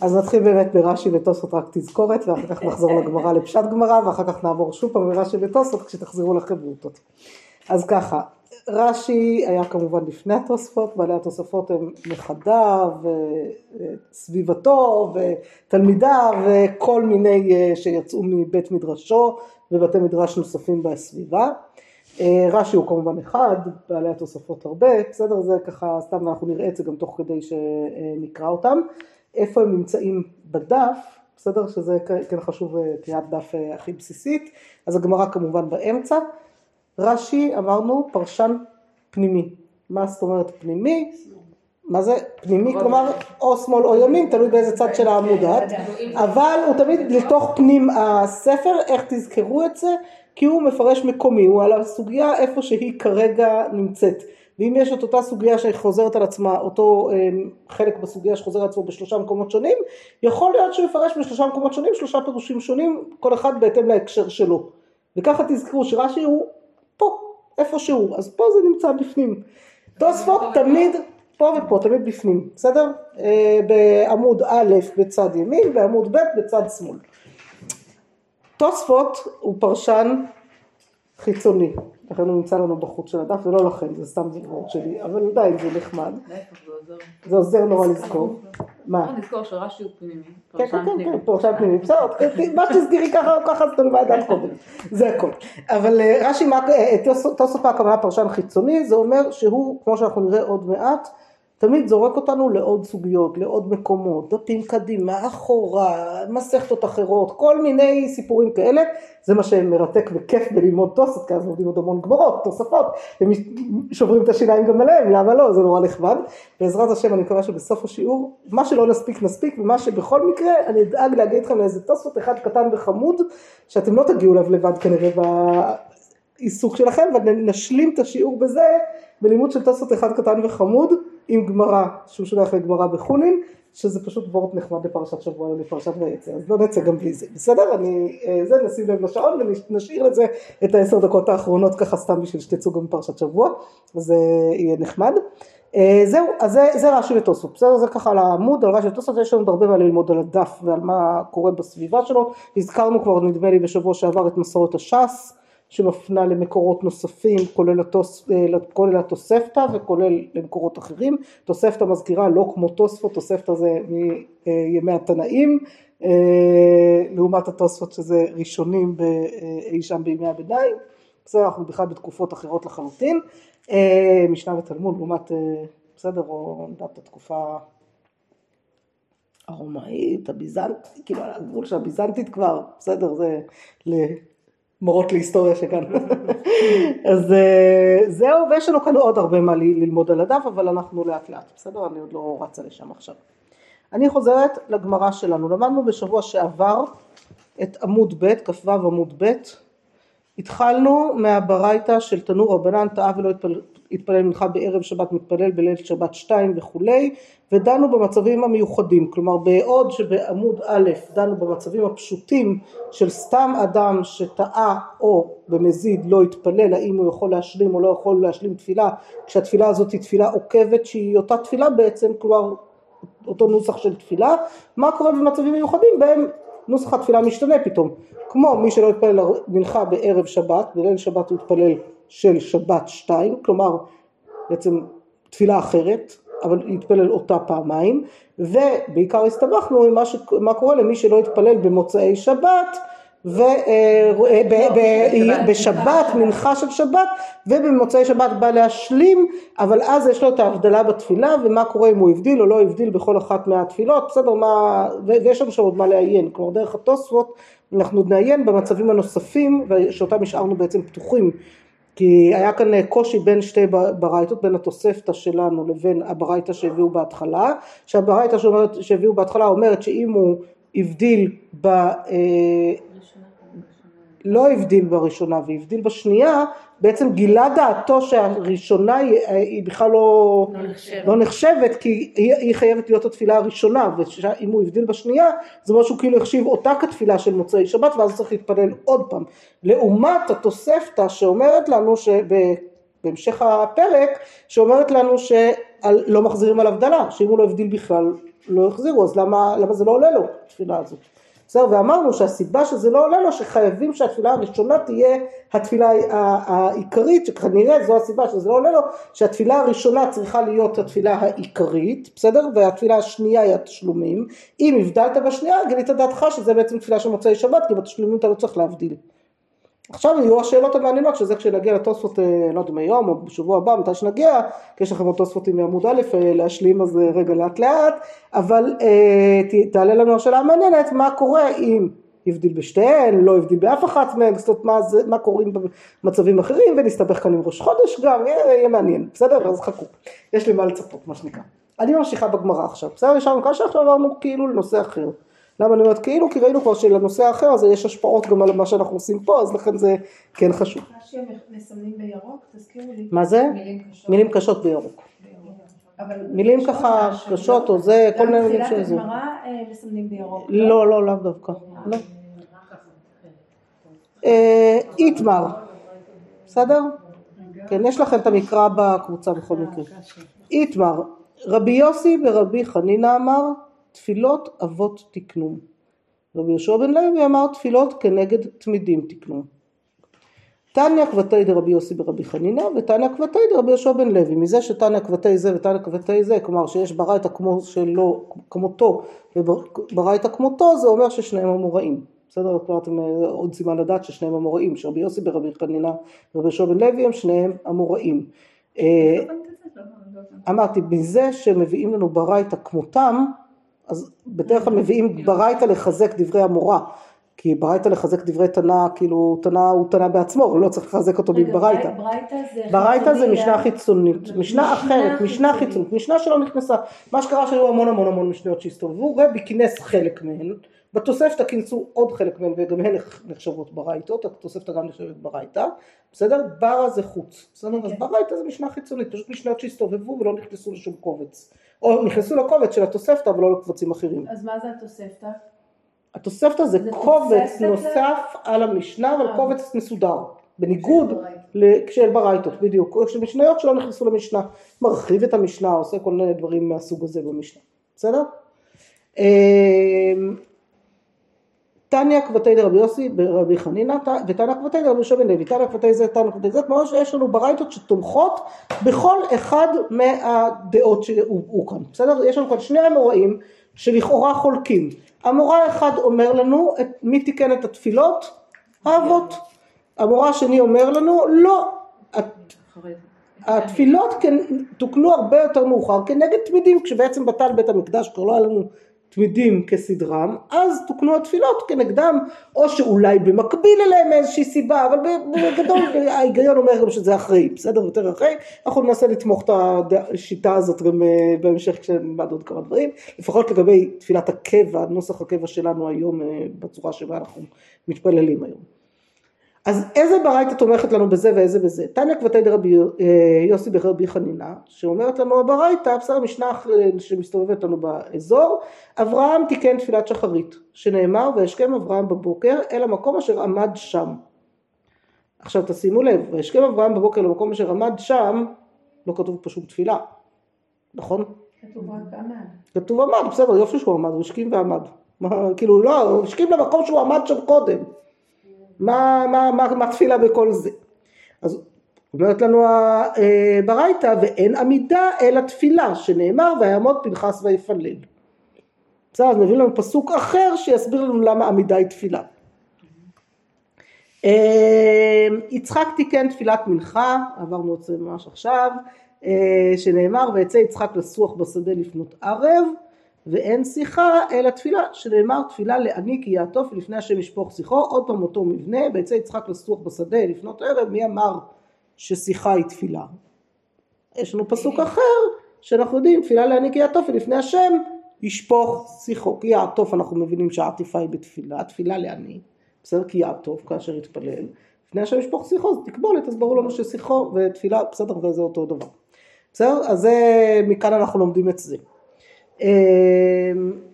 אז נתחיל באמת ברש"י ותוספות רק תזכורת ואחר כך נחזור לגמרא לפשט גמרא ואחר כך נעבור שוב פעם לרש"י ותוספות כשתחזרו לחברותות. אז ככה, רש"י היה כמובן לפני התוספות, בעלי התוספות הם נכדיו, וסביבתו ותלמידיו וכל מיני אה, שיצאו מבית מדרשו ובתי מדרש נוספים בסביבה. אה, רש"י הוא כמובן אחד, בעלי התוספות הרבה, בסדר? זה ככה, סתם אנחנו נראה את זה גם תוך כדי שנקרא אותם. איפה הם נמצאים בדף, בסדר? שזה כן חשוב אה, קריאת דף אה, הכי בסיסית, אז הגמרא כמובן באמצע. רש"י אמרנו פרשן פנימי, מה זאת אומרת פנימי? מה זה פנימי? כלומר או שמאל או ימין, תלוי באיזה צד של העמוד את, אבל הוא תמיד לתוך פנים הספר, איך תזכרו את זה? כי הוא מפרש מקומי, הוא על הסוגיה איפה שהיא כרגע נמצאת. ואם יש את אותה סוגיה שחוזרת על עצמה, אותו אה, חלק בסוגיה שחוזר על עצמו בשלושה מקומות שונים, יכול להיות שהוא יפרש בשלושה מקומות שונים, שלושה פירושים שונים, כל אחד בהתאם להקשר שלו. וככה תזכרו שרש"י הוא פה, איפה שהוא, אז פה זה נמצא בפנים. תוספות תמיד פה ופה, תמיד בפנים, בסדר? אה, בעמוד א' בצד ימין, בעמוד ב' בצד שמאל. תוספות הוא פרשן חיצוני, לכן הוא נמצא לנו בחוץ של הדף ולא לכם, זה סתם זיכרונות שלי, אבל עדיין זה נחמד. זה עוזר נורא לזכור. מה? לזכור שרש"י הוא פנימי. כן, כן, כן, פרשן פנימי, בסדר, מה שתזכירי ככה או ככה זה תלוי מהדף קודם, זה הכל. אבל אה, רש"י, אה, תוספות הכוונה פרשן חיצוני, זה אומר שהוא, כמו שאנחנו נראה עוד מעט, תמיד זורק אותנו לעוד סוגיות, לעוד מקומות, דפים קדימה, אחורה, מסכתות אחרות, כל מיני סיפורים כאלה, זה מה שמרתק וכיף בללמוד תוספות, כי אז לומדים עוד המון גמרות, תוספות, הם שוברים את השיניים גם עליהם, למה לא, זה נורא נחמד. בעזרת השם אני מקווה שבסוף השיעור, מה שלא נספיק נספיק, ומה שבכל מקרה אני אדאג להגיד לכם לאיזה תוספות אחד קטן וחמוד, שאתם לא תגיעו אליו לבד כנראה בעיסוק שלכם, ונשלים את השיעור בזה בלימוד של תוספות אחד קטן וחמוד. עם גמרא שהוא שולח לגמרא בחולין שזה פשוט וורט נחמד לפרשת שבוע ולפרשת ויצא. אז לא נצא גם בלי זה. בסדר? אני אה, זה נשים לב לשעון ונשאיר לזה את העשר דקות האחרונות ככה סתם בשביל שתצאו גם בפרשת שבוע זה יהיה נחמד. אה, זהו אז זה, זה רש"י ותוספות. בסדר? זה ככה על העמוד על רש"י ותוספות. יש לנו עוד הרבה מה ללמוד על הדף ועל מה קורה בסביבה שלו. הזכרנו כבר נדמה לי בשבוע שעבר את מסורת הש"ס שמפנה למקורות נוספים כולל, התוס, אה, כולל התוספתא וכולל למקורות אחרים. תוספתא מזכירה לא כמו תוספות, תוספתא זה מימי התנאים אה, לעומת התוספות שזה ראשונים אה, אי שם בימי הביניים. בסדר, אנחנו בכלל בתקופות אחרות לחלוטין. משנה ותלמוד לעומת, בסדר, או עמדת התקופה הרומאית, הביזנטית, כאילו על הגבול של הביזנטית כבר, בסדר, זה מורות להיסטוריה שכאן. אז אה, זהו, ויש לנו כאן עוד הרבה מה ללמוד על הדף, אבל אנחנו לאט לאט, בסדר? אני עוד לא רצה לשם עכשיו. אני חוזרת לגמרא שלנו. למדנו בשבוע שעבר את עמוד ב', כ"ו עמוד ב', התחלנו מהברייתא של תנור רבנן, טעה ולא התפלל מנחה בערב שבת, מתפלל בליל שבת שתיים וכולי, ודנו במצבים המיוחדים, כלומר בעוד שבעמוד א' דנו במצבים הפשוטים של סתם אדם שטעה או במזיד לא התפלל, האם הוא יכול להשלים או לא יכול להשלים תפילה, כשהתפילה הזאת היא תפילה עוקבת שהיא אותה תפילה בעצם, כלומר אותו נוסח של תפילה, מה קורה במצבים מיוחדים בהם נוסח התפילה משתנה פתאום, כמו מי שלא התפלל מנחה בערב שבת, בליל שבת הוא התפלל של שבת שתיים, כלומר בעצם תפילה אחרת, אבל התפלל אותה פעמיים, ובעיקר הסתבכנו עם מה, ש... מה קורה למי שלא התפלל במוצאי שבת ובשבת, מנחה של שבת, ובמוצאי שבת בא להשלים, אבל אז יש לו את ההבדלה בתפילה, ומה קורה אם הוא הבדיל או לא הבדיל בכל אחת מהתפילות, בסדר, מה, ויש לנו שם עוד מה לעיין, כלומר דרך התוספות אנחנו נעיין במצבים הנוספים, שאותם השארנו בעצם פתוחים כי היה כאן קושי בין שתי ברייתות, בין התוספתא שלנו לבין הברייתא שהביאו בהתחלה, שהברייתא שהביאו בהתחלה אומרת שאם הוא הבדיל ב... לא הבדיל בראשונה והבדיל בשנייה, בעצם גילה דעתו שהראשונה היא, היא בכלל לא, לא, נחשבת. לא נחשבת כי היא, היא חייבת להיות התפילה הראשונה ואם הוא הבדיל בשנייה זה אומר שהוא כאילו החשיב אותה כתפילה של מוצאי שבת ואז צריך להתפלל עוד פעם. לעומת התוספתא שאומרת לנו שבהמשך הפרק שאומרת לנו שלא מחזירים על הבדלה שאם הוא לא הבדיל בכלל לא החזירו, אז למה, למה זה לא עולה לו, התפילה הזאת? בסדר, ואמרנו שהסיבה שזה לא עולה לו, שחייבים שהתפילה הראשונה תהיה התפילה העיקרית, שכנראה זו הסיבה שזה לא עולה לו, שהתפילה הראשונה צריכה להיות התפילה העיקרית, בסדר? והתפילה השנייה היא התשלומים. אם הבדלת בשנייה, גילית דעתך שזה בעצם תפילה של מוצאי שבת, כי בתשלומים אתה לא צריך להבדיל. עכשיו יהיו השאלות המעניינות שזה כשנגיע לתוספות, אה, לא יודע אם היום או בשבוע הבא, מתי שנגיע, כי יש לכם עוד תוספות מעמוד א' אה, להשלים אז אה, רגע לאט לאט, אבל תעלה לנו השאלה המעניינת מה קורה אם הבדיל בשתיהן, לא הבדיל באף אחת מהן, זאת אומרת מה, מה קוראים במצבים אחרים ונסתבך כאן עם ראש חודש גם, יהיה, יהיה מעניין, בסדר? אז חכו, יש לי מה לצפות מה שנקרא. אני ממשיכה בגמרא עכשיו, בסדר? ישבנו כאן שעכשיו עברנו כאילו לנושא אחר. למה אני אומרת כאילו? כי ראינו כבר שלנושא האחר הזה יש השפעות גם על מה שאנחנו עושים פה, אז לכן זה כן חשוב. מה זה? מילים קשות בירוק. מילים ככה קשות או זה, כל מיני מילים שזה. גם תחילת הגמרא אה, מסמנים בירוק. לא, לא, לאו דווקא. לא. אה, איתמר, בסדר? כן, יש לכם את המקרא בקבוצה בכל מקרה. איתמר, רבי יוסי ורבי חנינא אמר תפילות אבות תקנו. רבי יהושע בן לוי אמר תפילות כנגד תמידים תקנו. תניא כבתי דרבי יוסי ברבי חנינא ותניא כבתי דרבי יהושע בן לוי. מזה שתניא כבתי זה ותניא כבתי זה, כלומר שיש ברייתא כמו שלו, כמותו וברייתא כמותו, זה אומר ששניהם אמוראים. בסדר? כלומר אתם אה, עוד סימן לדעת ששניהם אמוראים, שרבי יוסי ברבי חנינא ורבי יהושע בן לוי הם שניהם אמוראים. אה, אמרתי, מזה שמביאים לנו ברייתא כמותם, אז בדרך כלל מביאים ברייתא לחזק דברי המורה, כי ברייתא לחזק דברי תנא, כאילו תנא הוא תנא בעצמו, הוא לא צריך לחזק אותו מברייתא. ברייתא זה משנה חיצונית, משנה אחרת, משנה חיצונית, משנה שלא נכנסה. מה שקרה שהיו המון המון המון משניות שהסתובבו, רבי כינס חלק מהן, בתוספתא כינסו עוד חלק מהן וגם הן נחשבות ברייתות, התוספתא גם נחשבת ברייתא, בסדר? ברא זה חוץ, בסדר? אז אוקיי. ברייתא זה משנה חיצונית, פשוט משניות שהסתובבו ולא נכנסו לשום קובץ. או נכנסו לקובץ של התוספתא אבל לא לקבצים אחרים. אז מה זה התוספתא? התוספתא זה, זה קובץ נוסף על המשנה אבל אה. קובץ מסודר. בניגוד של ברייתות, בדיוק, של משניות שלא נכנסו למשנה, מרחיב את המשנה, עושה כל מיני דברים מהסוג הזה במשנה, בסדר? תניא כבתי דרבי יוסי ברבי חנינא ותניא כבתי דרבי יהושע בן לוי, תניא כבתי זה, תניא כבתי זה, כמו שיש לנו ברייתות שתומכות בכל אחד מהדעות שהובאו כאן, בסדר? יש לנו כאן שני אמוראים שלכאורה חולקים, אמורא אחד אומר לנו את, מי תיקן את התפילות? האבות, אמורא השני אומר לנו לא, התפילות כן, תוקנו הרבה יותר מאוחר כנגד תמידים כשבעצם בטל בית המקדש כבר לא היה לנו תמידים כסדרם, אז תוקנו התפילות כנגדם, או שאולי במקביל אליהם מאיזושהי סיבה, אבל בגדול ההיגיון אומר גם שזה אחרי, בסדר? יותר אחרי, אנחנו ננסה לתמוך את השיטה הזאת גם אה, בהמשך כשנלמד עוד כמה דברים, לפחות לגבי תפילת הקבע, נוסח הקבע שלנו היום אה, בצורה שבה אנחנו מתפללים היום. אז איזה ברייתא תומכת לנו בזה ואיזה בזה? תניא כבתי דרבי אה, יוסי ברבי חנינא, שאומרת לנו הברייתא, בסדר משנה שמסתובבת לנו באזור, אברהם תיקן תפילת שחרית, שנאמר וישכם אברהם בבוקר אל המקום אשר עמד שם. עכשיו תשימו לב, וישכם אברהם בבוקר למקום אשר עמד שם, לא כתוב פה שום תפילה, נכון? כתוב רק עמד. כתוב עמד, בסדר, יופי שהוא עמד, הוא השכים ועמד. מה, כאילו לא, הוא השכים למקום שהוא עמד שם קודם. מה, מה, מה, מה תפילה בכל זה? אז אומרת לנו הברייתא ואין עמידה אלא תפילה שנאמר ויעמוד פנחס ויפלל. בסדר אז מביא לנו פסוק אחר שיסביר לנו למה עמידה היא תפילה. אה, יצחק תיקן תפילת מנחה, עברנו את זה ממש עכשיו, אה, שנאמר ויצא יצחק לסוח בשדה לפנות ערב ואין שיחה אלא תפילה שנאמר תפילה לעני כי יעטוף לפני השם ישפוך שיחו. עוד פעם אותו מבנה ויצא יצחק לסוח בשדה לפנות ערב מי אמר ששיחה היא תפילה? יש לנו פסוק אחר שאנחנו יודעים תפילה לעני כי יעטוף ולפני השם ישפוך שיחו. כי יעטוף אנחנו מבינים שהעטיפה היא בתפילה תפילה לעני בסדר? כי יעטוף כאשר יתפלל לפני השם ישפוך שיחו. אז תקבולת אז ברור לנו ששיחו ותפילה בסדר וזה אותו דבר. בסדר? אז זה מכאן אנחנו לומדים את זה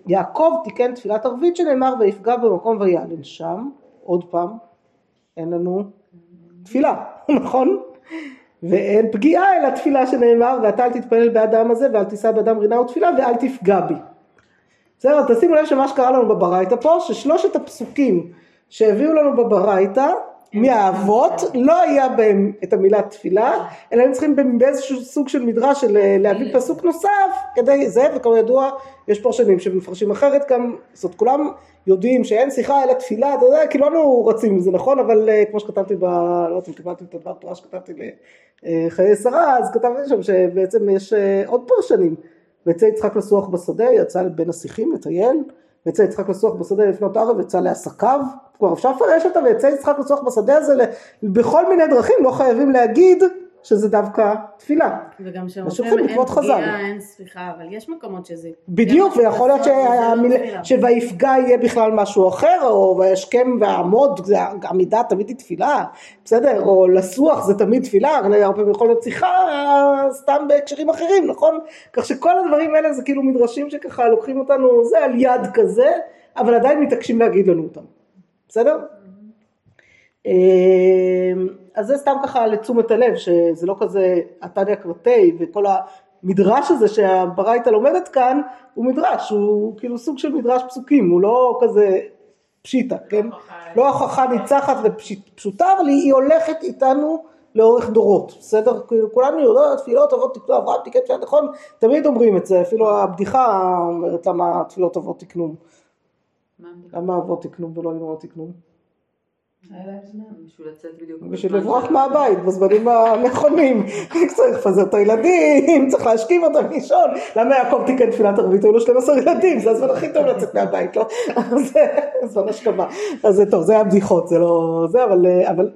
יעקב תיקן תפילת ערבית שנאמר ויפגע במקום ויעלן שם, עוד פעם, אין לנו תפילה, נכון? ואין פגיעה אלא תפילה שנאמר ואתה אל תתפלל באדם הזה ואל תישא באדם רינה ותפילה ואל תפגע בי. בסדר, אז תשימו לב שמה שקרה לנו בברייתא פה, ששלושת הפסוקים שהביאו לנו בברייתא, מהאבות, לא היה בהם את המילה תפילה, אלא הם צריכים באיזשהו סוג של מדרש של אה, להביא פסוק נוסף כדי זה, וכמו ידוע, יש פרשנים שמפרשים אחרת גם, זאת כולם יודעים שאין שיחה אלא תפילה, אתה יודע, כולנו רצים עם זה, נכון? אבל אה, כמו שכתבתי ב... לא יודעת אם קיבלתי את הדבר תורה שכתבתי לחיי שרה, אז כתבתי שם שבעצם יש אה, עוד פרשנים. ויצא יצחק לסוח בשדה, יצא בין השיחים לטייל, ויצא יצחק לסוח בשדה לפנות ערב, יצא לעסקיו, כלומר אפשר לפרש אותה ויצא יצחק לסוח בשדה הזה בכל מיני דרכים, לא חייבים להגיד שזה דווקא תפילה. וגם שאומרים אין פגיעה, אין סליחה, אבל יש מקומות שזה... בדיוק, ויכול להיות לא שויפגע יהיה בכלל משהו אחר, או וישכם ועמוד, עמידה תמיד היא תפילה, בסדר? או לסוח זה תמיד תפילה, הרבה פעמים יכול להיות שיחה סתם בהקשרים אחרים, נכון? כך שכל הדברים האלה זה כאילו מדרשים שככה לוקחים אותנו, זה על יד כזה, אבל עדיין מתעקשים להגיד לנו אותם, בסדר? אמ, אז זה סתם ככה לתשומת הלב, שזה לא כזה התניא קרתי וכל המדרש הזה שהברייתא לומדת כאן, הוא מדרש, הוא כאילו סוג של מדרש פסוקים, הוא לא כזה פשיטה, כן? לא הוכחה ניצחת ופשוטה, אבל היא הולכת איתנו לאורך דורות, בסדר? כאילו כולנו יודעים, תפילות טובות תקנו, אברהם תיקן תפילה, נכון? תמיד אומרים את זה, אפילו הבדיחה אומרת למה תפילות טובות תקנו. למה אבות תקנו ולא אמהות תקנו? בשביל לברוח מהבית בזמנים הנכונים, צריך לפזר את הילדים, צריך להשכיב אותם לישון, למה יעקב תיקן תפילת ערבית, היו לו 12 ילדים, זה הזמן הכי טוב לצאת מהבית, לא? זה זמן השכבה, אז זה טוב, זה היה בדיחות, זה לא זה, אבל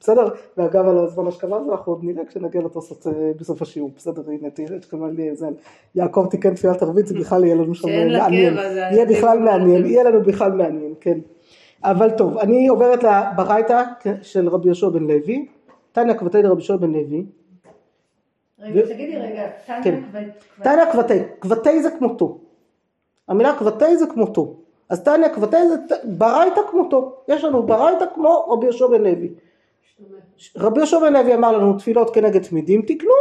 בסדר, ואגב על הזמן השכבה הזה אנחנו עוד נראה כשנגיע לתוספות אה, בסוף השיעור, בסדר, הנה תראה שכמובן לי איזה, יעקב תיקן תפילת ערבית, זה בכלל יהיה לנו שם מעניין, יהיה בכלל מעניין, יהיה לנו בכלל מעניין, כן. אבל טוב, אני עוברת לברייתא של רבי יהושע בן לוי, תניא כבתי דרבי יהושע בן לוי. רגע, תגידי רגע, כן. תניא כבתי, כבתי זה כמותו. המילה כבתי זה כמותו. אז תניא כבתי זה ברייתא כמותו. יש לנו ברייתא כמו רבי יהושע בן לוי. רבי יהושע בן לוי אמר לנו תפילות כנגד תמידים תקנו,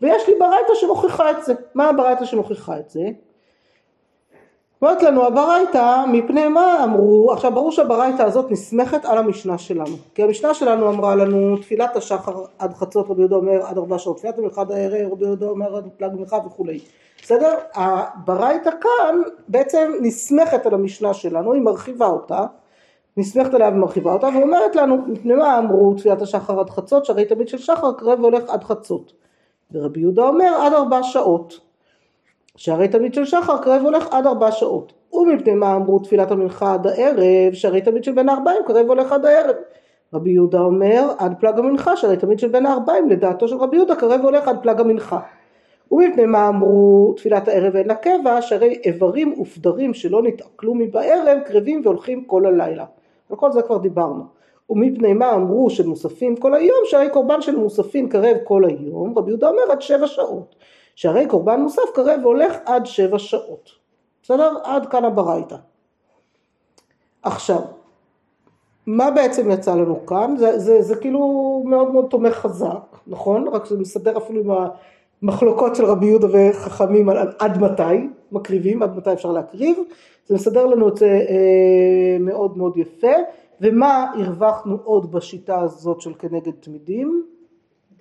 ויש לי ברייתא שמוכיחה את זה. מה הברייתא שמוכיחה את זה? אומרת לנו הברייתא מפני מה אמרו, עכשיו ברור שהברייתא הזאת נסמכת על המשנה שלנו, כי המשנה שלנו אמרה לנו תפילת השחר עד חצות רבי יהודה אומר עד ארבע שעות, תפילת המלכה הערב רבי יהודה אומר עד פלג מלכה וכולי, בסדר? הברייתא כאן בעצם נסמכת על המשנה שלנו, היא מרחיבה אותה, נסמכת עליה ומרחיבה אותה ואומרת לנו מפני מה אמרו תפילת השחר עד חצות שהרי תמיד של שחר קרב והולך עד חצות ורבי יהודה אומר עד ארבע שעות שהרי תמיד של שחר קרב הולך עד ארבע שעות. ומפני מה אמרו תפילת המנחה עד הערב, שהרי תמיד של בין הארבעים קרב הולך עד הערב. רבי יהודה אומר עד פלג המנחה, שהרי תמיד של בין הארבעים לדעתו של רבי יהודה קרב הולך עד פלג המנחה. ומפני מה אמרו תפילת הערב אין לה קבע, שהרי איברים ופדרים שלא נתעכלו מבערב קרבים והולכים כל הלילה. על כל זה כבר דיברנו. ומפני מה אמרו של מוספים כל היום, שהרי קורבן של מוספים קרב כל היום, רבי יהודה אומר עד שבע שעות. שהרי קורבן מוסף קרב והולך עד שבע שעות. בסדר? עד כאן הברייתא. עכשיו, מה בעצם יצא לנו כאן? זה, זה, זה כאילו מאוד מאוד תומך חזק, נכון? רק זה מסדר אפילו עם המחלוקות של רבי יהודה וחכמים על עד מתי מקריבים, עד מתי אפשר להקריב. זה מסדר לנו את זה אה, מאוד מאוד יפה. ומה הרווחנו עוד בשיטה הזאת של כנגד תמידים?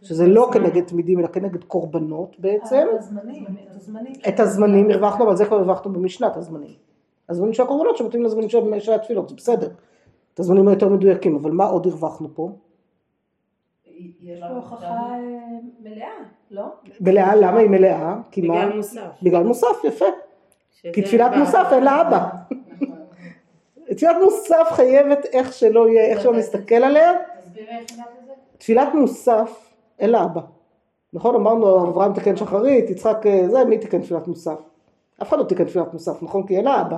שזה לא כנגד תמידים אלא כנגד קורבנות בעצם. אה, את הזמנים הרווחנו, אבל זה כבר הרווחנו במשנת הזמנים. הזמנים של הקורבנות שמתאים לזמנים של התפילות, זה בסדר. את הזמנים היותר מדויקים, אבל מה עוד הרווחנו פה? יש פה הוכחה אה, מלאה, לא? מלאה, למה היא מלאה? בגלל מוסף. בגלל מוסף, יפה. כי תפילת מוסף אין לה אבא. תפילת מוסף חייבת איך שלא יהיה, איך שלא נסתכל עליה. תפילת מוסף אין לה אבא. נכון? אמרנו אברהם תיקן שחרית, יצחק אה, זה, מי תיקן תפילת מוסף? אף אחד לא תיקן תפילת מוסף, נכון? כי אין לה אבא.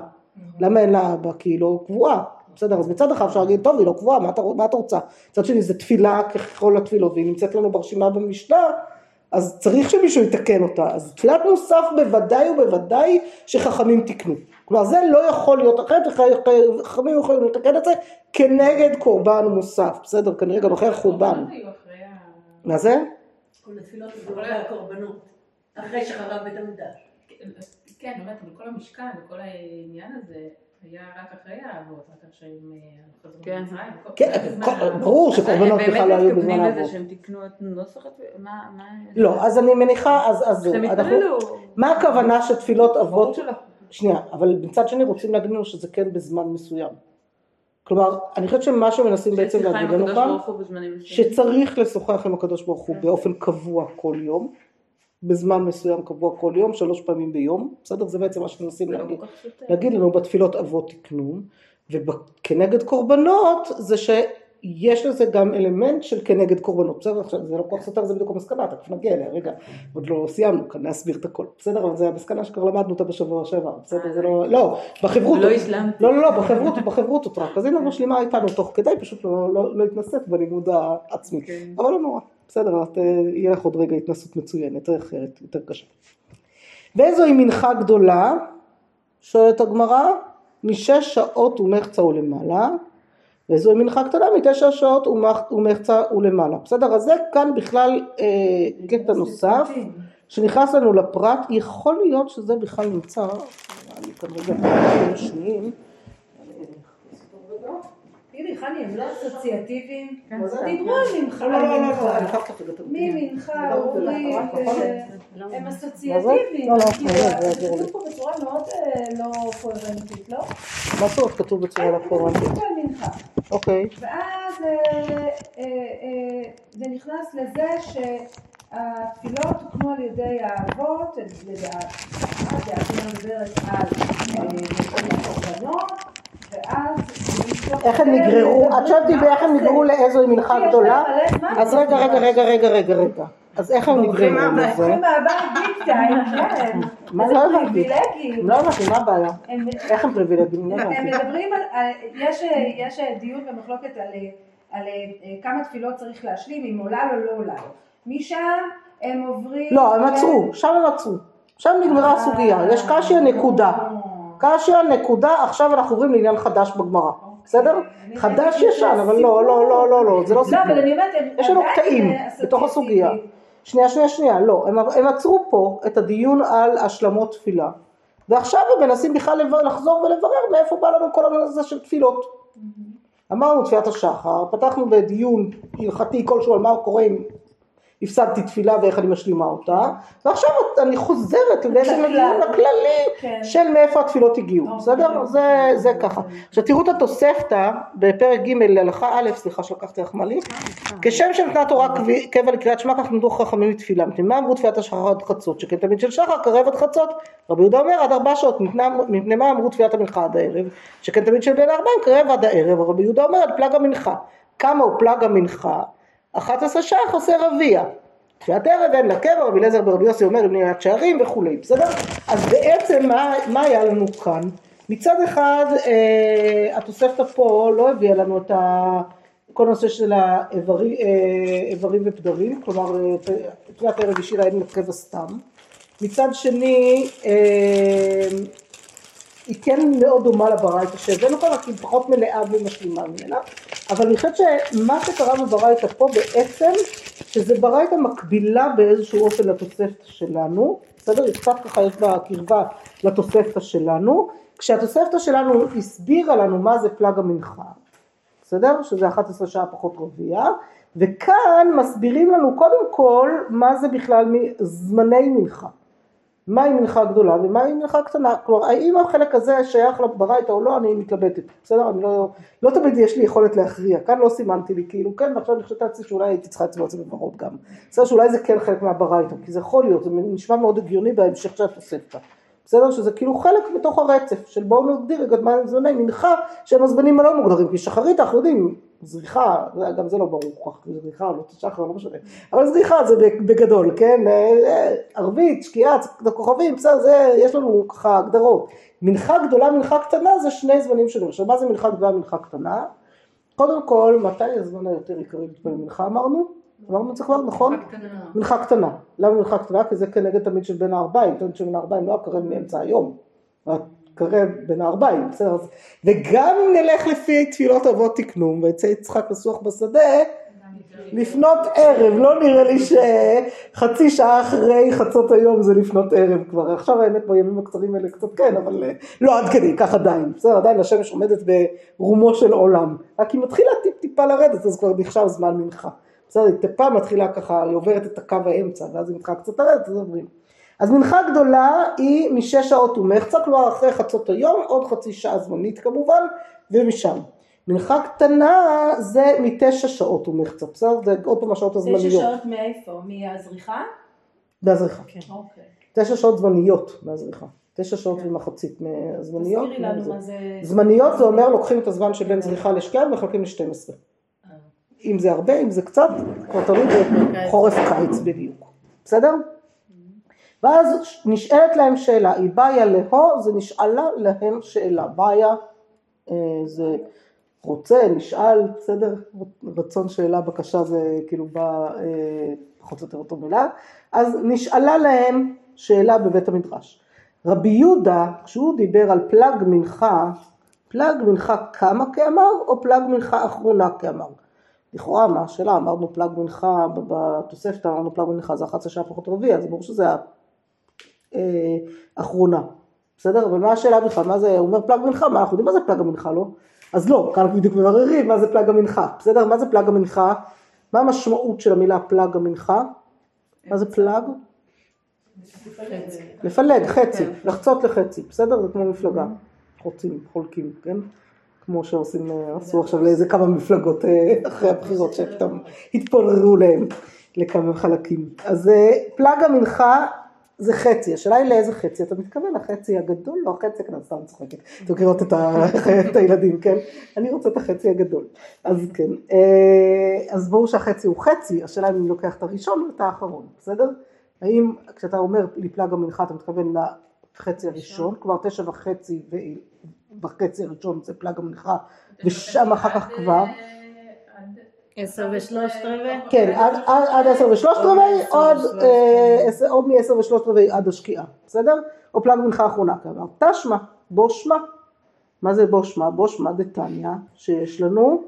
למה אין לה אבא? כי היא לא קבועה. בסדר, אז מצד אחד אפשר להגיד, טוב, היא לא קבועה, מה, מה את רוצה? מצד שני, זו תפילה ככל התפילות, והיא נמצאת לנו ברשימה במשנה, אז צריך שמישהו יתקן אותה. אז תפילת מוסף בוודאי ובוודאי שחכמים תיקנו. כלומר, זה לא יכול להיות אחרת, וחכמים יכולים לתקן את זה כנגד קורבן מוסף. בסדר, כנראה גם אחרי החורבן. מה זה? כל התפילות זה הקורבנות, אחרי שחרב בית המקדש. כן, באמת, אבל כל המשכן וכל העניין הזה היה רק אחרי האבות, רק אחרי שהם אה, חזרו כן. ממצרים. וכל- כן, האבות. ברור שקורבנות בכלל לא היו בזמן באמת מתכוונים האבות. לזה שהם תיקנו את נוסח? מה? לא, אז אני מניחה, אז אז זהו, שהם התפללו. מה הכוונה שתפילות אבות. שנייה, אבל מצד שני רוצים להגיד לנו שזה כן בזמן מסוים. כלומר, אני חושבת שמה שמנסים בעצם להגיד לנו כאן. שצריך לשוחח עם הקדוש ברוך הוא באופן קבוע כל יום, בזמן מסוים קבוע כל יום, שלוש פעמים ביום, בסדר? זה בעצם מה שמנסים לא להגיד. להגיד לנו בתפילות אבות תקנו, וכנגד קורבנות זה שיש לזה גם אלמנט של כנגד קורבנות, בסדר? עכשיו זה לא כך סותר, זה בדיוק המסקנה, תכף נגיע אליה, רגע, עוד לא סיימנו כאן להסביר את הכל, בסדר? אבל זה המסקנה שכבר למדנו אותה בשבוע שעבר, בסדר? זה לא, לא, בחברותות, לא השלמתי. לא, לא, לא, בחברותות, בחברותות רק, אז הנה משלימה איתנו תוך כדי, פשוט לא, לא, לא התנסית בלימוד העצמי, כן. אבל לא נורא, בסדר, אה, יהיה לך עוד רגע התנסות מצוינת, אחרת, יותר קשה. ואיזוהי מנחה גדולה? שואלת הגמרא, משש שעות ומחצה ולמעלה, וזוהי מנחה קטנה מתשע שעות ומח- ומחצה ולמעלה. בסדר? אז זה כאן בכלל אה, קטע נוסף, שנכנס לנו לפרט, יכול להיות שזה בכלל נמצא, אני כאן רגע שניים. תגידי, חני, הם לא אסוציאטיביים? דיברו על מנחה. לא, לא, לא, לא. לא. ממנחה, לא, לא, נכון. הם אסוציאטיביים. לא, לא, כאילו, לא. כתוב פה בצורה מאוד אה, לא קוהרנטית, לא? מה זאת אומרת כתוב בצורה לא פורמלית? אוקיי. ואז אה, אה, אה, זה נכנס לזה שהתפילות הוקמו על ידי האבות, לדעת, דעתי מדברת על קורבנות, ואז... איך הם נגררו? את שואלת אותי באיך הם נגררו לאיזוהי מנחה גדולה? אז רגע, רגע, רגע, רגע, רגע, רגע. אז איך הם נגררו לזה? הולכים מהבית ביג טיים, כן. מה לא הבנתי? פריבילגים. לא הבנתי, מה הבעיה? איך הם פריבילגיים? לא הם. מדברים על, יש, יש דיון ומחלוקת על, על אה, כמה תפילות צריך להשלים, אם עולה לו או לא עולה לו. משם הם עוברים... לא, הם עצרו, שם הם עצרו. שם נגמרה הסוגיה, יש קשיא נקודה. קשיא נקודה, עכשיו אנחנו עוברים לעניין חדש בגמרא. בסדר? אני חדש ישן, אבל לא, לא, לא, לא, לא, זה לא לא, סיפור. אבל אני אומרת, יש לנו קטעים אה, בתוך הסוגיה. שנייה, שנייה, שנייה, לא, הם, הם עצרו פה את הדיון על השלמות תפילה, ועכשיו הם מנסים בכלל לחזור ולברר מאיפה בא לנו כל הנושא של תפילות. אמרנו תפילת השחר, פתחנו בדיון הלכתי כלשהו על מה קורה אם הפסדתי תפילה ואיך אני משלימה אותה, ועכשיו אני חוזרת בעצם לכלל. לדיון הכללי כן. של מאיפה התפילות הגיעו, אוקיי. בסדר? זה, זה ככה. עכשיו תראו את התוספתא בפרק ג' להלכה א', סליחה שלקחתי לך מה לי, כשם שנתנה תורה קבע לקריאת שמע כך נתנו חכמים לתפילה, מפני מה אמרו תפילת השחר עד חצות, שכן תמיד של שחר קרב עד חצות, רבי יהודה אומר עד ארבע שעות, מפני מה אמרו תפילת המנחה עד הערב, שכן תמיד של בין הארבעים קרב עד הערב, רבי יהודה אומר עד פלג המנחה, כמה הוא פלג המנחה? 11 שעה חוסר רביע. תפילת ערב אין לה קבע, רבי אליעזר ברבי יוסי אומר בניית שערים וכולי, בסדר? אז בעצם מה, מה היה לנו כאן? מצד אחד אה, התוספתא פה לא הביאה לנו את ה... כל הנושא של האיברים אה, ופדרים, כלומר אה, תפילת ערב השאירה אין לה קבע סתם. מצד שני אה, היא כן מאוד דומה לברייתא שהבאנו כאן, רק היא פחות מלאה ומשלימה ממנה, אבל אני חושבת שמה שקרה בברייתא פה בעצם, שזה ברייתא מקבילה באיזשהו אופן לתוספתא שלנו, בסדר? היא קצת ככה יש בה קרבה לתוספתא שלנו, כשהתוספתא שלנו הסבירה לנו מה זה פלג המנחה, בסדר? שזה 11 שעה פחות רביע, וכאן מסבירים לנו קודם כל מה זה בכלל זמני מנחה. מהי מנחה גדולה ומהי מנחה קטנה, כלומר האם החלק הזה שייך לברייתא או לא, אני מתלבטת, בסדר? אני לא, לא תמיד יש לי יכולת להכריע, כאן לא סימנתי לי כאילו כן, ועכשיו אני חושבת שאולי הייתי צריכה לצבוע את זה בברות גם, בסדר? שאולי זה כן חלק מהברייתא, כי זה יכול להיות, זה נשמע מאוד הגיוני בהמשך של התוספתא, בסדר? שזה כאילו חלק בתוך הרצף של בואו נגדיר רגע מה זמני מנחה שהם הזמנים הלא מוגדרים, כי שחרית אנחנו יודעים, זריחה, גם זה לא ברור כל כך, זריחה או לא שחר, לא משנה, אבל זריחה זה בגדול, כן? אה, אה, ערבית, שקיעה, כוכבים, בסדר, זה, יש לנו ככה הגדרות. מנחה גדולה, מנחה קטנה זה שני זמנים שונים. עכשיו מה זה מנחה גדולה, מנחה קטנה? קודם כל, מתי הזמן היותר עיקרי להתפלל מנחה אמרנו? אמרנו את זה כבר, נכון? מנחה קטנה. למה מנחה קטנה? כי זה כנגד תמיד של בין הארבעים, תמיד של בין הארבעים, לא הקרב מאמצע היום. הקרב בין הארבעים, בסדר? וגם אם נלך לפי תפילות אבות תקנום, ויצא יצחק לסוח בשדה, לפנות ערב, לא נראה לי שחצי שעה אחרי חצות היום זה לפנות ערב כבר, עכשיו האמת בימים הקצרים האלה קצת כן, אבל אה, לא עד כדי, כך עדיין, בסדר, עדיין השמש עומדת ברומו של עולם, רק היא מתחילה טיפ טיפה לרדת אז כבר נחשב זמן מנחה, בסדר, היא טיפה מתחילה ככה, היא עוברת את הקו האמצע ואז היא מתחילה קצת לרדת, אז עוברים. אז מנחה גדולה היא משש שעות ומחצה, כלומר אחרי חצות היום, עוד חצי שעה זמנית כמובן, ומשם. מנחה קטנה זה מתשע שעות ומחצה, בסדר? זה עוד פעם השעות תשע הזמניות. שעות מאיפה? מהזריחה? מהזריחה. אוקיי. תשע שעות זמניות מהזריחה. תשע שעות ומחצית מהזמניות. תזכירי לנו. מה זה... זמניות זה אומר לוקחים את הזמן שבין זריחה לשקיעה ומחלקים ל-12. אם זה הרבה, אם זה קצת, כבר תלוי בחורף קיץ בדיוק. בסדר? ואז נשאלת להם שאלה, היא באה להו, זה נשאלה להם שאלה. באה אה, זה רוצה, נשאל, בסדר? רצון שאלה, בקשה זה כאילו בא אה, פחות או יותר אותו מילה. אז נשאלה להם שאלה בבית המדרש. רבי יהודה, כשהוא דיבר על פלג מנחה, פלג מנחה כמה כאמר, או פלג מנחה אחרונה כאמר? לכאורה, מה השאלה? אמרנו פלג מנחה, בתוספתא אמרנו פלג מנחה זה 11 שעה פחות רביעי, אז ברור שזה האחרונה. בסדר? אבל מה השאלה בכלל? מה זה, הוא אומר פלג מנחה, מה אנחנו יודעים מה זה פלג המנחה, לא? אז לא, כאן אנחנו בדיוק מבררים מה זה פלג המנחה, בסדר? מה זה פלג המנחה? מה המשמעות של המילה פלג המנחה? מה זה פלג? לפלג, חצי, לחצות לחצי, בסדר? זה כמו מפלגה, חוצים, חולקים, כן? כמו שעושים, אה, עשו עכשיו לאיזה כמה מפלגות אה, אחרי הבחירות שפתאום התפוררו להם לכמה חלקים. אז אה, פלג המנחה זה חצי, השאלה היא לאיזה חצי אתה מתכוון, החצי הגדול, לא החצי הקטן, סתם צוחקת, אתם מכירות את הילדים, כן? אני רוצה את החצי הגדול, אז כן, אה, אז ברור שהחצי הוא חצי, השאלה אם אני לוקח את הראשון או את האחרון, בסדר? האם כשאתה אומר לפלג המנחה אתה מתכוון לחצי הראשון, כלומר תשע וחצי וחצי הראשון זה פלג המנחה, ושם אחר כך כבר, אה, עשר ושלושת רבעי? כן, עד- עשר ושלושת רבעי, אה, עוד מעשר ושלושת רבעי עד השקיעה, בסדר? או פלג מנחה אחרונה כאמר. תשמע, בו שמע. מה זה בו שמע? בו שמע דתניא, שיש לנו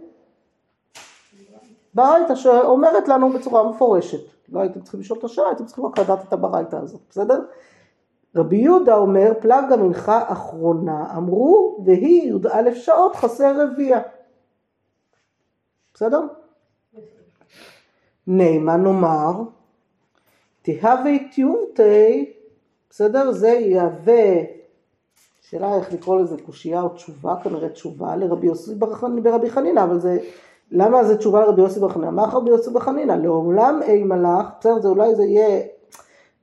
ברייתא שאומרת לנו בצורה מפורשת. לא הייתם צריכים לשאול את השאלה, הייתם צריכים רק לדעת את הברייתא הזאת, בסדר? רבי יהודה אומר פלג המנחה אחרונה, אמרו והיא י"א שעות חסר רביע. בסדר? נעמה נאמר, תהווה טיובטי, בסדר? זה יהווה, שאלה איך לקרוא לזה, קושייה או תשובה, כנראה תשובה לרבי יוסי ברבי חנינא, אבל זה, למה זה תשובה לרבי יוסי בר חנינא? מה רבי יוסי בר חנינא? לעולם אי מלאך, בסדר? זה אולי זה יהיה,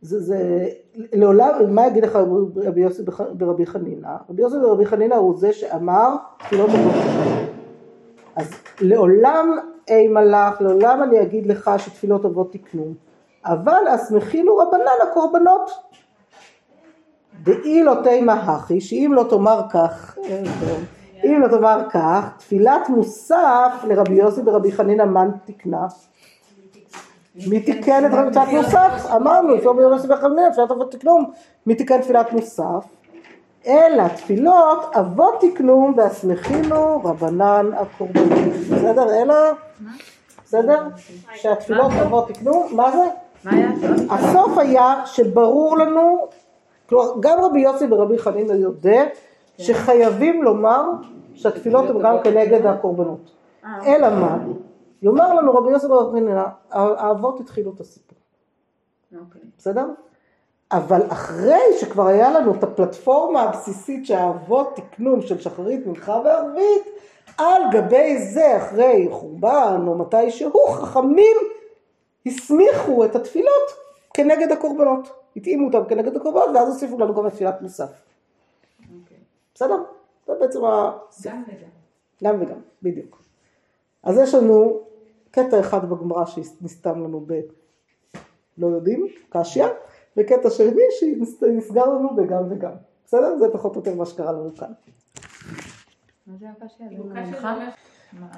זה, זה, לעולם, מה יגיד לך רבי יוסי ברבי חנינא? רבי יוסי ברבי חנינא הוא זה שאמר תפילות אבות אז לעולם אי מלאך, לעולם אני אגיד לך שתפילות אבות תקנו, אבל הסמכינו רבנן הקורבנות. דאי לא תימא הכי, שאם לא תאמר כך, אה, אם לא תאמר כך, תפילת מוסף לרבי יוסי ברבי חנינא מן תקנה. מי תיקן את תפילת מוסף? אמרנו, לפי רבי יוסי ברבי חנינא, תפילת אבות תקנו, מי תיקן תפילת מוסף? אלא תפילות אבות תקנו והסמכינו רבנן הקורבנות. בסדר? אלא? בסדר? שהתפילות אבות תקנו, מה זה? הסוף היה שברור לנו, כלומר גם רבי יוסי ורבי חנינא יודע שחייבים לומר שהתפילות הן גם כנגד הקורבנות. אלא מה? יאמר לנו רבי יוסי ורבי חנינא, האבות התחילו את הסיפור. אוקיי. בסדר? אבל אחרי שכבר היה לנו את הפלטפורמה הבסיסית שהאבות תקנו של שחרית, מנחה וערבית, על גבי זה אחרי חורבן או מתי שהוא, חכמים הסמיכו את התפילות כנגד הקורבנות. התאימו אותם כנגד הקורבנות ואז הוסיפו לנו גם את תפילת מוסף. אוקיי. בסדר? זה בעצם ה... גם וגם. גם וגם, בדיוק. אז יש לנו קטע אחד בגמרא שנסתם לנו ב... לא יודעים, קשיא, וקטע שני שנסגר לנו בגם וגם. בסדר? זה פחות או יותר מה שקרה לנו כאן.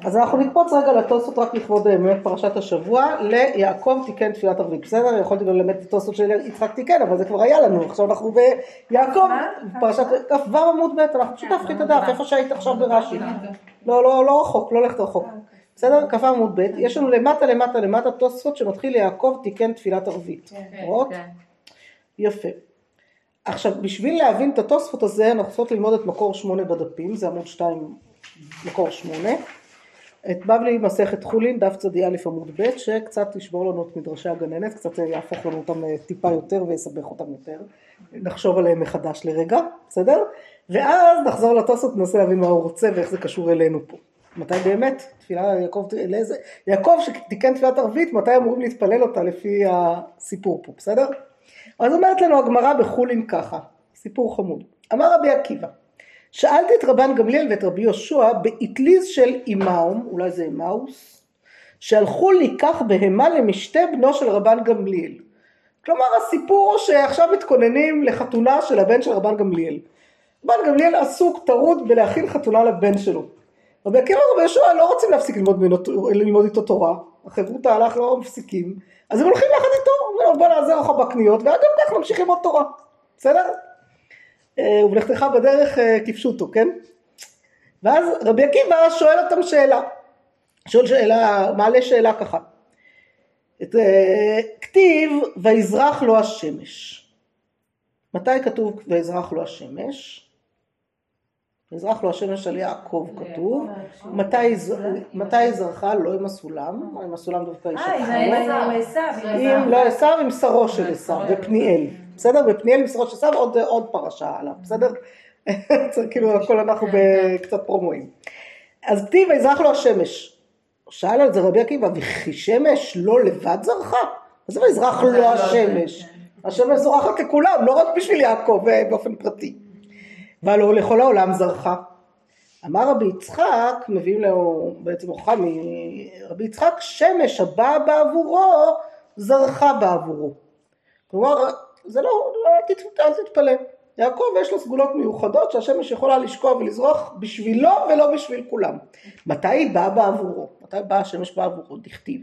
אז אנחנו נקפוץ רגע לתוספות רק לכבוד אה, באמת פרשת השבוע, ליעקב תיקן תפילת ערבית. בסדר? יכולתי גם ללמד את התוספות של יצחק תיקן, אבל זה כבר היה לנו. עכשיו אנחנו ביעקב? פרשת כ"ו עמוד ב', אנחנו פשוט נהפכי את הדף, איפה שהיית עכשיו ברש"י. לא, לא, לא רחוק, לא ללכת רחוק. בסדר? כ"ו עמוד ב', יש לנו למטה למטה למטה תוספות שמתחיל יעקב תיקן תפילת ערבית. כן. רואות? יפה. עכשיו, בשביל להבין את התוספות הזה, אנחנו צריכות ללמוד את מקור שמונה בדפים, זה עמוד שתיים, מקור שמונה. את בבלי מסכת חולין, דף צדי א' עמוד ב', שקצת ישבור לנו את מדרשי הגננת, קצת יהפוך לנו אותם טיפה יותר ויסבך אותם יותר. נחשוב עליהם מחדש לרגע, בסדר? ואז נחזור לתוספות, ננסה להבין מה הוא רוצה ואיך זה קשור אלינו פה. מתי באמת? תפילה יעקב, לאיזה, יעקב שתיקן תפילת ערבית, מתי אמורים להתפלל אותה לפי הסיפור פה, בסדר? אז אומרת לנו הגמרא בחולין ככה, סיפור חמוד. אמר רבי עקיבא, שאלתי את רבן גמליאל ואת רבי יהושע באטליז של אימאום, אולי זה אימאוס, שהלכו ליקח בהמה למשתה בנו של רבן גמליאל. כלומר הסיפור הוא שעכשיו מתכוננים לחתונה של הבן של רבן גמליאל. רבן גמליאל עסוק, טרוד בלהכין חתונה לבן שלו. רבי עקיבא ורבי יהושע לא רוצים להפסיק ללמוד, ללמוד איתו תורה, החברותא הלך לא מפסיקים, אז הם הולכים יחד איתו, אומרים לו בוא נעזר לך בקניות, ואגב כך ממשיכים עוד תורה, בסדר? אה, ובלכתך בדרך אה, כפשוטו, כן? ואז רבי עקיבא שואל אותם שאלה, שואל שאלה, מעלה שאלה ככה, את, אה, כתיב ויזרח לו השמש, מתי כתוב ויזרח לו השמש? ויזרח לו השמש על יעקב כתוב, מתי ז- מתי זרחה? לא עם הסולם, עם הסולם דווקא היא אה, עם עשיו. לא עשיו, עם שרו של עשיו, ופניאל, בסדר? ופניאל עם שרו של עשיו, עוד, פרשה עליו, בסדר? כאילו הכל אנחנו בקצת פרומואים. אז כתיב ויזרח לו השמש. שאל על זה רבי עקיבא, וכי שמש לא לבד זרחה? אז ויזרח לו השמש. השמש זורחת לכולם, לא רק בשביל יעקב אה, באופן פרטי. והלא לכל העולם זרחה. אמר רבי יצחק, מביאים לו בעצם הוכחה מרבי יצחק, שמש הבאה בעבורו, זרחה בעבורו. כלומר, זה לא, לא תת, אל תתפלא. יעקב יש לו סגולות מיוחדות שהשמש יכולה לשקוע ולזרוח בשבילו ולא בשביל כולם. מתי היא באה בעבורו? מתי באה השמש בעבורו? דכתיב.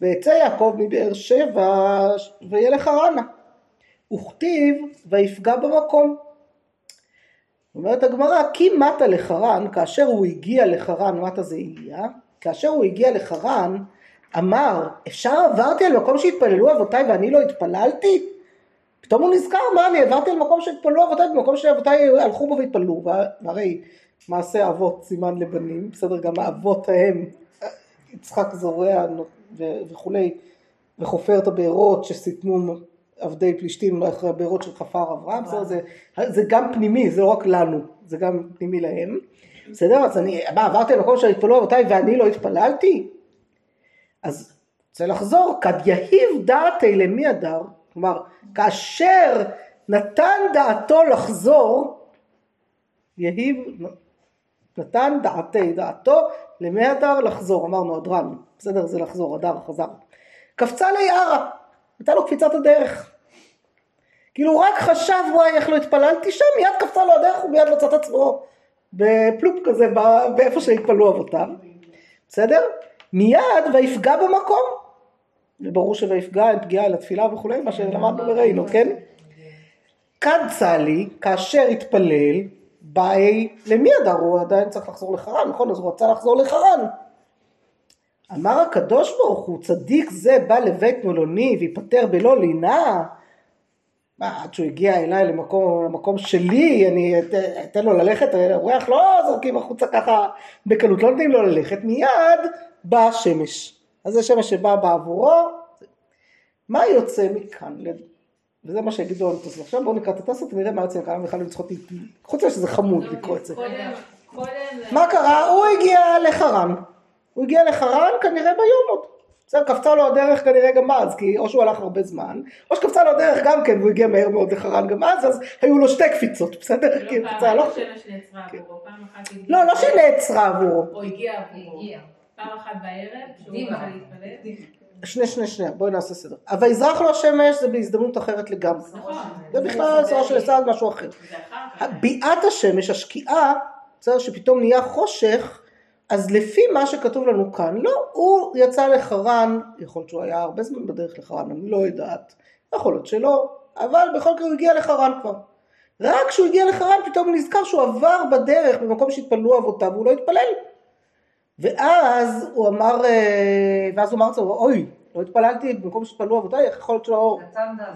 ויצא יעקב מבאר שבע וילך הרנה. וכתיב ויפגע במקום. אומרת הגמרא, כי מטה לחרן, כאשר הוא הגיע לחרן, מטה זה הגיע, כאשר הוא הגיע לחרן, אמר, אפשר עברתי על מקום שהתפללו אבותיי ואני לא התפללתי? פתאום הוא נזכר, מה אני עברתי על מקום שהתפללו אבותיי, במקום שאבותיי הלכו בו והתפללו, והרי מעשה אבות סימן לבנים, בסדר, גם האבות ההם, יצחק זורע וכולי, וחופר את הבארות שסיתמו עבדי פלישתים אחרי הבארות של חפר אברהם, בסדר, זה, זה גם פנימי, זה לא רק לנו, זה גם פנימי להם, בסדר, אז אני, מה, עברתי על מקום שהתפללו אבותיי ואני לא התפללתי? אז רוצה לחזור, כד יהיב דעתי למי הדר, כלומר, כאשר נתן דעתו לחזור, יהיב, נתן דעתי, דעתו למי הדר לחזור, אמרנו הדרן, בסדר, זה לחזור, הדר חזר. קפצה ליערה, הייתה לו קפיצת הדרך. כאילו רק חשב, וואי, איך לא התפללתי שם, מיד קפצה לו הדרך, ומיד מצא את עצמו בפלופ כזה, באיפה שהתפללו אבותיו. בסדר? מיד ויפגע במקום. וברור שויפגע אין פגיעה אלא תפילה וכולי, מה שלמדנו וראינו, כן? קדצה לי, כאשר התפלל, באי, למי הדר? הוא עדיין צריך לחזור לחרן, נכון? אז הוא רצה לחזור לחרן. אמר הקדוש ברוך הוא, צדיק זה בא לבית מלוני ויפטר בלא לינה? מה, עד שהוא הגיע אליי למקום, למקום שלי, אני את- אתן לו ללכת, אורח לא זורקים החוצה ככה בקלות, לא נותנים לו ללכת, מיד באה השמש. אז זה שמש שבאה בעבורו, מה יוצא מכאן? וזה מה שיגידו לנו תוספות. עכשיו בואו נקרא את התוספות ונראה מה יוצא מכאן, בכלל צריכות, חוץ מזה שזה חמוד לקרוא את זה. מה קרה? הוא הגיע לחרן. הוא הגיע לחרן כנראה ביום עוד. בסדר, קפצה לו הדרך כנראה גם אז, כי או שהוא הלך הרבה זמן, או שקפצה לו הדרך גם כן, והוא הגיע מהר מאוד לחרן גם אז, אז היו לו שתי קפיצות, בסדר? זה כי לא קפצה פעם לא... אחת השמש נעצרה עבורו, פעם אחת. לא, לא שהיא נעצרה עבורו. או הגיעה עבורו. הגיע. פעם אחת בערב, שהוא. רצה להתפלל. שני, שני, שני, בואי נעשה סדר. אבל יזרח לו השמש זה בהזדמנות אחרת לגמרי. נכון. זה בכלל צורה של עשה משהו אחר. ביאת השמש, השקיעה, בסדר, שפתאום נהיה חושך, אז לפי מה שכתוב לנו כאן, לא, הוא יצא לחרן, יכול להיות שהוא היה הרבה זמן בדרך לחרן, אני לא יודעת, יכול להיות שלא, אבל בכל מקרה הוא הגיע לחרן כבר. רק כשהוא הגיע לחרן פתאום הוא נזכר שהוא עבר בדרך במקום שהתפללו אבותיו והוא לא התפלל. ואז הוא אמר, אה, ואז הוא אמר לעצמו, אוי, לא התפללתי במקום שהתפללו אבותיי, איך יכול להיות שלא...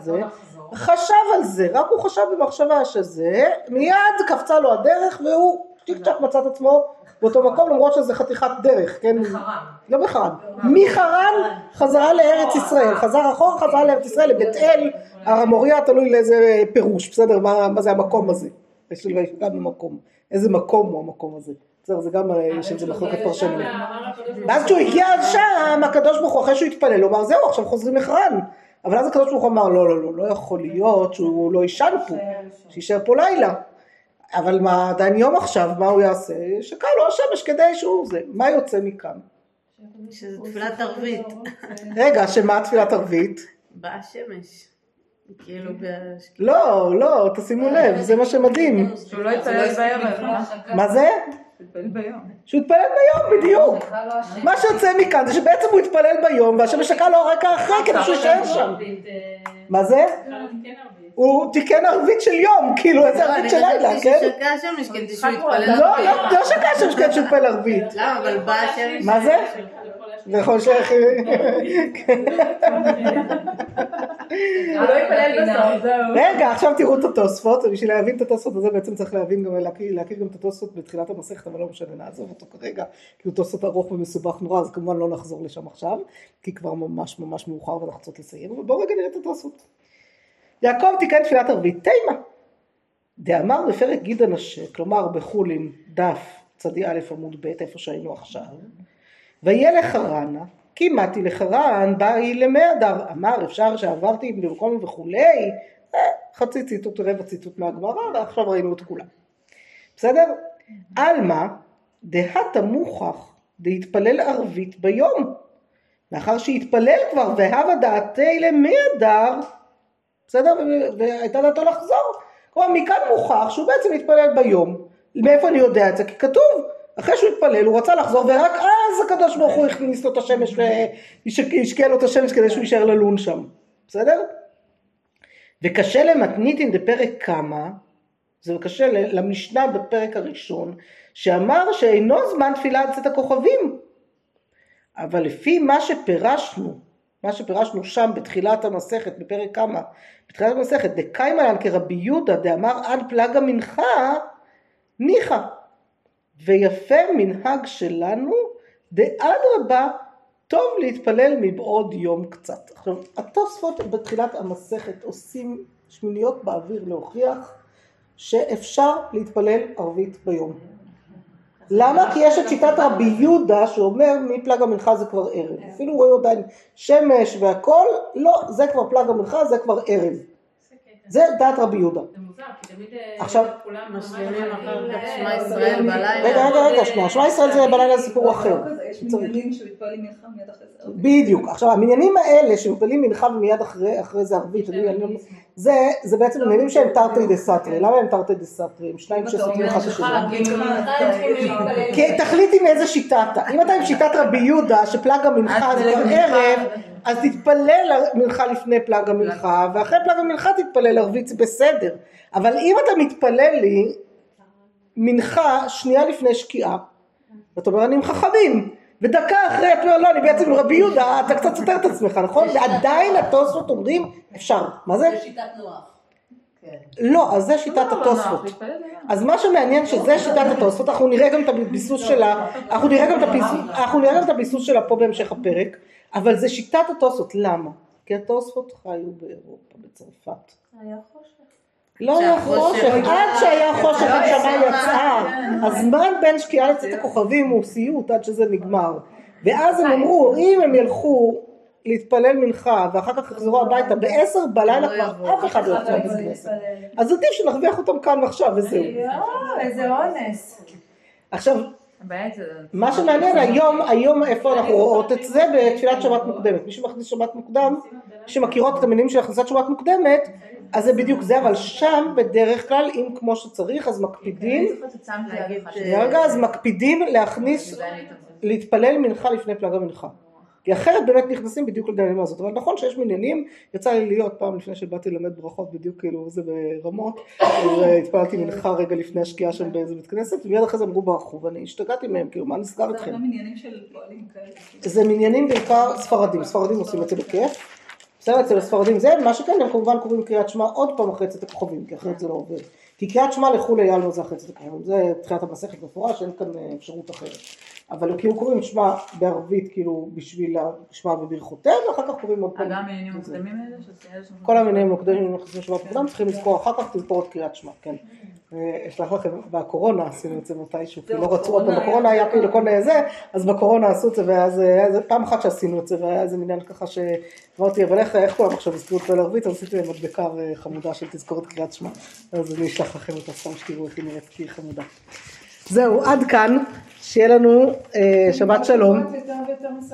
זה- לחזור. חשב על זה, רק הוא חשב במחשבה שזה, מיד קפצה לו הדרך והוא צ'יק צ'אק מצא את עצמו באותו מקום למרות שזה חתיכת דרך, כן? חרם. לא בחרן, מחרן חזרה לארץ ישראל, חזר אחורה חזרה לארץ ישראל, לבית אל, הר המוריה תלוי לאיזה פירוש, בסדר, מה, מה זה המקום הזה, יש לי גם במקום, איזה מקום הוא המקום הזה, בסדר, זה גם, אה, יש על זה מחלוקת פרשנים. ואז כשהוא הגיע עד שם, הקדוש ברוך הוא אחרי שהוא התפלל, הוא אמר זהו עכשיו חוזרים לחרן, אבל אז הקדוש ברוך הוא אמר לא לא לא, לא יכול להיות שהוא לא יישן פה, שיישאר פה לילה. אבל מה, עדיין יום עכשיו, מה הוא יעשה? שקע לו השמש כדי שהוא זה. מה יוצא מכאן? שזה תפילת ערבית. רגע, שמה תפילת ערבית? באה השמש. כאילו, לא, לא, תשימו לב, זה מה שמדהים. שהוא לא יתפלל בערב. מה זה? יתפלל ביום. שהוא התפלל ביום, בדיוק. מה שיוצא מכאן זה שבעצם הוא התפלל ביום, והשמש שקע לו רגע אחרי כדי שהוא יישאר שם. מה זה? הוא תיקן ערבית של יום, כאילו איזה לא, ערבית אני של לילה, חשבתי כן? ששקע השמש כדי שהוא יתפלל. לא, לא, לא שקע השמש כדי שהוא יתפלל ערבית. למה? אבל באה השמש. מה זה? לא בסוף, זהו. רגע, עכשיו תראו את התוספות, ובשביל להבין את התוספות הזה בעצם צריך להבין גם, להכיר, להכיר גם את התוספות בתחילת המסכת, אבל לא משנה, נעזוב אותו כרגע, כי הוא תוספות ארוך ומסובך נורא, אז כמובן לא נחזור לשם עכשיו, כי כבר ממש ממש מאוחר ואנחנו רוצות לסיים, אבל בואו רגע נראה את התוספות. יעקב תיקן תפילת ערבית, תימה. דאמר בפרק גיד הנשה, כלומר בחולין, דף צדי א' עמוד ב', איפה שהיינו עכשיו, ויהיה לחרנה, כי מתי לחרן, באי למי אדר, אמר אפשר שעברתי במקום וכולי, אה, חצי ציטוט, רבע ציטוט מהגמרא, ועכשיו ראינו את כולם. בסדר? עלמא דהת מוכח דהתפלל ערבית ביום. מאחר שהתפלל כבר והווה דעתי למי אדר, בסדר? והייתה דעתו לחזור. כלומר מכאן מוכח שהוא בעצם התפלל ביום. מאיפה אני יודע את זה? כי כתוב, אחרי שהוא התפלל הוא רצה לחזור ורק אז הקדוש ברוך הוא הכניס לו את השמש והשקיע לו את השמש כדי שהוא יישאר ללון שם. בסדר? וקשה למתניתין דפרק כמה, זה קשה למשנה בפרק הראשון, שאמר שאינו זמן תפילה עד צאת הכוכבים. אבל לפי מה שפירשנו, מה שפירשנו שם בתחילת המסכת, בפרק כמה, בתחילת המסכת, דקיימלן כרבי יהודה דאמר עד פלג המנחה, ניחא. ויפה מנהג שלנו, דאדרבה, טוב להתפלל מבעוד יום קצת. עכשיו, התוספות בתחילת המסכת עושים שמיניות באוויר להוכיח שאפשר להתפלל ערבית ביום. למה? כי יש את שיטת רבי יהודה שאומר מפלג המנחה זה כבר ערב. אפילו רואים עדיין שמש והכל, לא, זה כבר פלג המנחה, זה כבר ערב. זה דעת רבי יהודה. זה מוזר, כי תמיד אה, עכשיו- כולם משלימים אחר כך אה, שמע אה, ישראל בלילה. רגע, רגע, רגע, שנייה, שמע ישראל זה בלילה זה סיפור אחר. יש. מניינים שמתפללים מנחה מיד אחרי זה. בדיוק. עכשיו המניינים האלה שמפעלים מנחה ומיד אחרי, זה ערבית, לא- זה, זה בעצם עניינים שהם תרתי דה סתרי. למה הם תרתי דה סתרי? הם שניים שסותרים אחד את השני. כי תחליט עם איזה שיטה אתה. אם אתה עם שיטת רבי יהודה, שפלג המנחה אז זה כבר מנחה. ערב, אז תתפלל מנחה לפני פלג המנחה, ואחרי פלג המנחה תתפלל ערבית, זה בסדר. אבל אם אתה מתפלל לי מנחה שנייה לפני שקיעה, ואתה אומר אני עם חכמים, ודקה אחרי אתה אומר לא אני בעצם עם רבי יהודה, אתה קצת סותר את עצמך, נכון? ועדיין התוספות אומרים אפשר. מה זה? שיטת נוח. לא, אז זה שיטת התוספות. אז מה שמעניין שזה שיטת התוספות, אנחנו נראה גם את הביסוס שלה, אנחנו נראה גם את הביסוס שלה פה בהמשך הפרק, אבל זה שיטת התוספות, למה? כי התוספות חיו באירופה, בצרפת. לא היה חושך, עד שהיה חושך השמיים יצאה, הזמן בין שקיעה לצאת הכוכבים הוא סיוט עד שזה נגמר, ואז הם אמרו אם הם ילכו להתפלל מנחה ואחר כך יחזרו הביתה בעשר בלילה כבר אף אחד לא יוצא מבית כנסת, אז עדיף שנרוויח אותם כאן ועכשיו וזהו. יואו, איזה אונס. עכשיו. מה שמעניין היום, היום איפה אנחנו רואות את זה בתפילת שבת מוקדמת. מי שמכניס שבת מוקדם, מי שמכירות את המינים של הכנסת שבת מוקדמת, אז זה בדיוק זה, אבל שם בדרך כלל, אם כמו שצריך, אז מקפידים, רגע, אז מקפידים להכניס, להתפלל מנחה לפני פלג המנחה. כי אחרת באמת נכנסים בדיוק לדיינים הזאת, אבל נכון שיש מניינים, יצא לי להיות פעם לפני שבאתי ללמד ברכות בדיוק כאילו זה ברמות, אז אה, התפללתי מנחה רגע לפני השקיעה שם באיזה בית כנסת, ומיד אחרי זה אמרו ברכו, ואני השתגעתי מהם, כאילו מה נסגר איתכם? של פועלים כאלה. זה מניינים בעיקר ספרדים, ספרדים עושים את זה בכיף. בסדר, אצל הספרדים זה, מה שכן, הם כמובן קוראים קריאת שמע עוד פעם אחרי צאת הכוכבים, כי אחרת זה לא עובד. כי קריאת שמע לכולי זה אחרי צאת הכוכבים, זה תחילת המסכת מפורש, אין כאן אה, אפשרות אחרת. אבל כאילו קוראים שמע בערבית, כאילו בשביל השמע וברכותיהם, ואחר כך קוראים עוד פעם. גם העניינים המוקדמים האלה? כל המניינים המוקדמים נכנסים לשבת מוקדם, צריכים לזכור אחר כך תזכורת קריאת שמע, כן. אה, אשלח לכם, בקורונה עשינו את זה מתישהו, כי לא רצו פעם, בקורונה היה- כאילו כל מיני זה, אז בקורונה עשו את זה, ואז איזה פעם אחת שעשינו את זה, והיה איזה מניין ככה שאמרתי, אבל איך כולם עכשיו יזכרו את לערבית, אז עשיתי להם מדבקה אה, חמודה של תזכורת קריאת שמע, אז אני אשלח לכם אותה סתם שתראו איך היא נראית, כי היא חמודה. זהו, עד כאן, שיהיה לנו אה, שבת שלום.